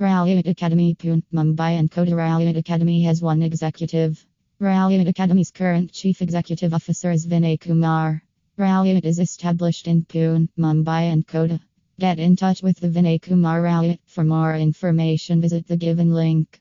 Rao IIT Academy Pune, Mumbai and Kota Rao IIT Academy has one executive. Rao IIT Academy's current chief executive officer is Vinay Kumar. Rao IIT is established in Pune, Mumbai and Kota. Get in touch with the Vinay Kumar Rao IIT. For more information, visit the given link.